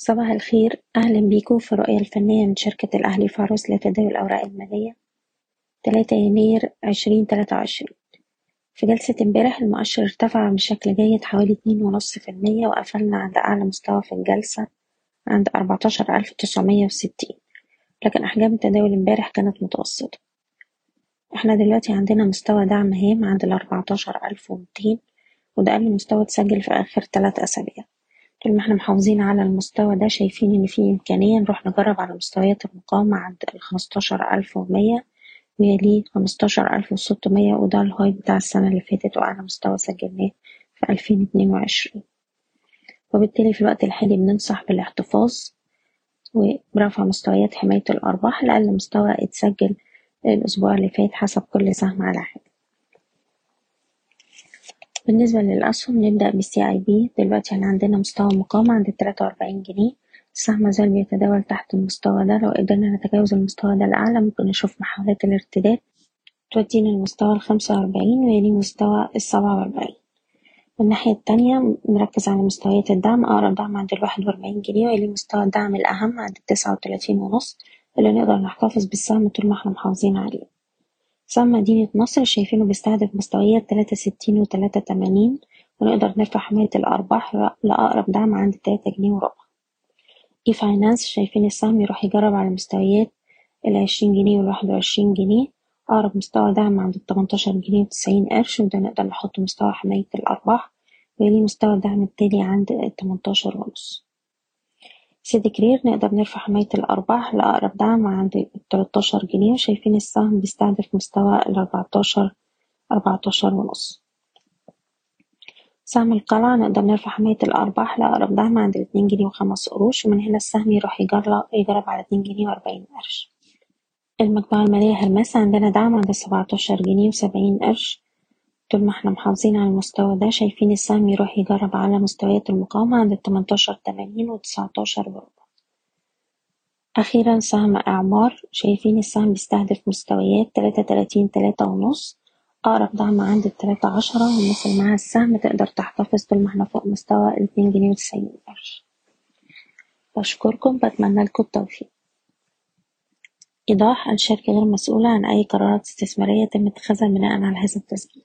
صباح الخير. أهلا بيكم في الرؤية الفنية من شركة الأهلي فاروس لتداول الأوراق المالية. تلاتة يناير عشرين تلاتة وعشرين. في جلسة امبارح المؤشر ارتفع بشكل جيد حوالي اتنين ونص في المية وقفلنا عند أعلى مستوى في الجلسة عند أربعتاشر ألف تسعمية وستين. لكن أحجام التداول امبارح كانت متوسطة. إحنا دلوقتي عندنا مستوى دعم هام عند الأربعتاشر ألف ومتين وده أقل مستوى اتسجل في آخر تلات أسابيع. طول ما إحنا محافظين على المستوى ده شايفين إن في إمكانية نروح نجرب على مستويات المقاومة عند الخمستاشر ألف ومية. ويليه خمستاشر ألف وده الهاي بتاع السنة اللي فاتت وأعلى مستوى سجلناه في ألفين اتنين وعشرين. وبالتالي في الوقت الحالي بننصح بالاحتفاظ ورفع مستويات حماية الأرباح لأقل مستوى اتسجل الأسبوع اللي فات حسب كل سهم على حدة بالنسبة للأسهم نبدأ بالسي أي بي دلوقتي إحنا عندنا مستوى مقاومة عند التلاتة وأربعين جنيه. السهم مازال بيتداول تحت المستوى ده. لو قدرنا نتجاوز المستوى ده الأعلى ممكن نشوف محاولات الارتداد تودينا المستوى الخمسة وأربعين ويليه مستوى السبعة وأربعين. والناحية التانية نركز على مستويات الدعم. أقرب دعم عند الواحد وأربعين جنيه ويليه مستوى الدعم الأهم عند التسعة وتلاتين ونص اللي نقدر نحتفظ بالسهم طول ما إحنا محافظين عليه. سهم مدينة نصر شايفينه بيستهدف مستويات تلاتة ستين وتلاتة تمانين ونقدر نرفع حماية الأرباح لأقرب دعم عند تلاتة جنيه وربع. e-finance شايفين السهم يروح يجرب على مستويات العشرين جنيه والواحد وعشرين جنيه أقرب مستوى دعم عند التمنتاشر جنيه وتسعين قرش وده نقدر نحط مستوى حماية الأرباح ويليه مستوى الدعم التالي عند التمنتاشر ونص. سيدي كرير نقدر نرفع حماية الأرباح لأقرب دعم عند التلاتاشر جنيه. وشايفين السهم بيستهدف مستوى الأربعتاشر أربعتاشر ونص. سهم القلعة نقدر نرفع حماية الأرباح لأقرب دعم عند الاتنين جنيه وخمس قروش ومن هنا السهم يروح يجرب على اتنين جنيه وأربعين قرش. المجموعة المالية هرمس عندنا دعم عند سبعتاشر جنيه وسبعين قرش. طول ما إحنا محافظين على المستوى ده شايفين السهم يروح يجرب على مستويات المقاومة عند التمنتاشر تمانين وتسعتاشر وربع أخيرا سهم إعمار شايفين السهم بيستهدف مستويات تلاتة تلاتين تلاتة ونص. أقرب دعم عند التلاتة عشرة اللي معاها السهم تقدر تحتفظ طول ما إحنا فوق مستوى الاتنين جنيه وتسعين قرش. بشكركم بتمنى لكم التوفيق. إيضاح الشركة غير مسؤولة عن أي قرارات استثمارية تم اتخاذها بناء على هذا التسجيل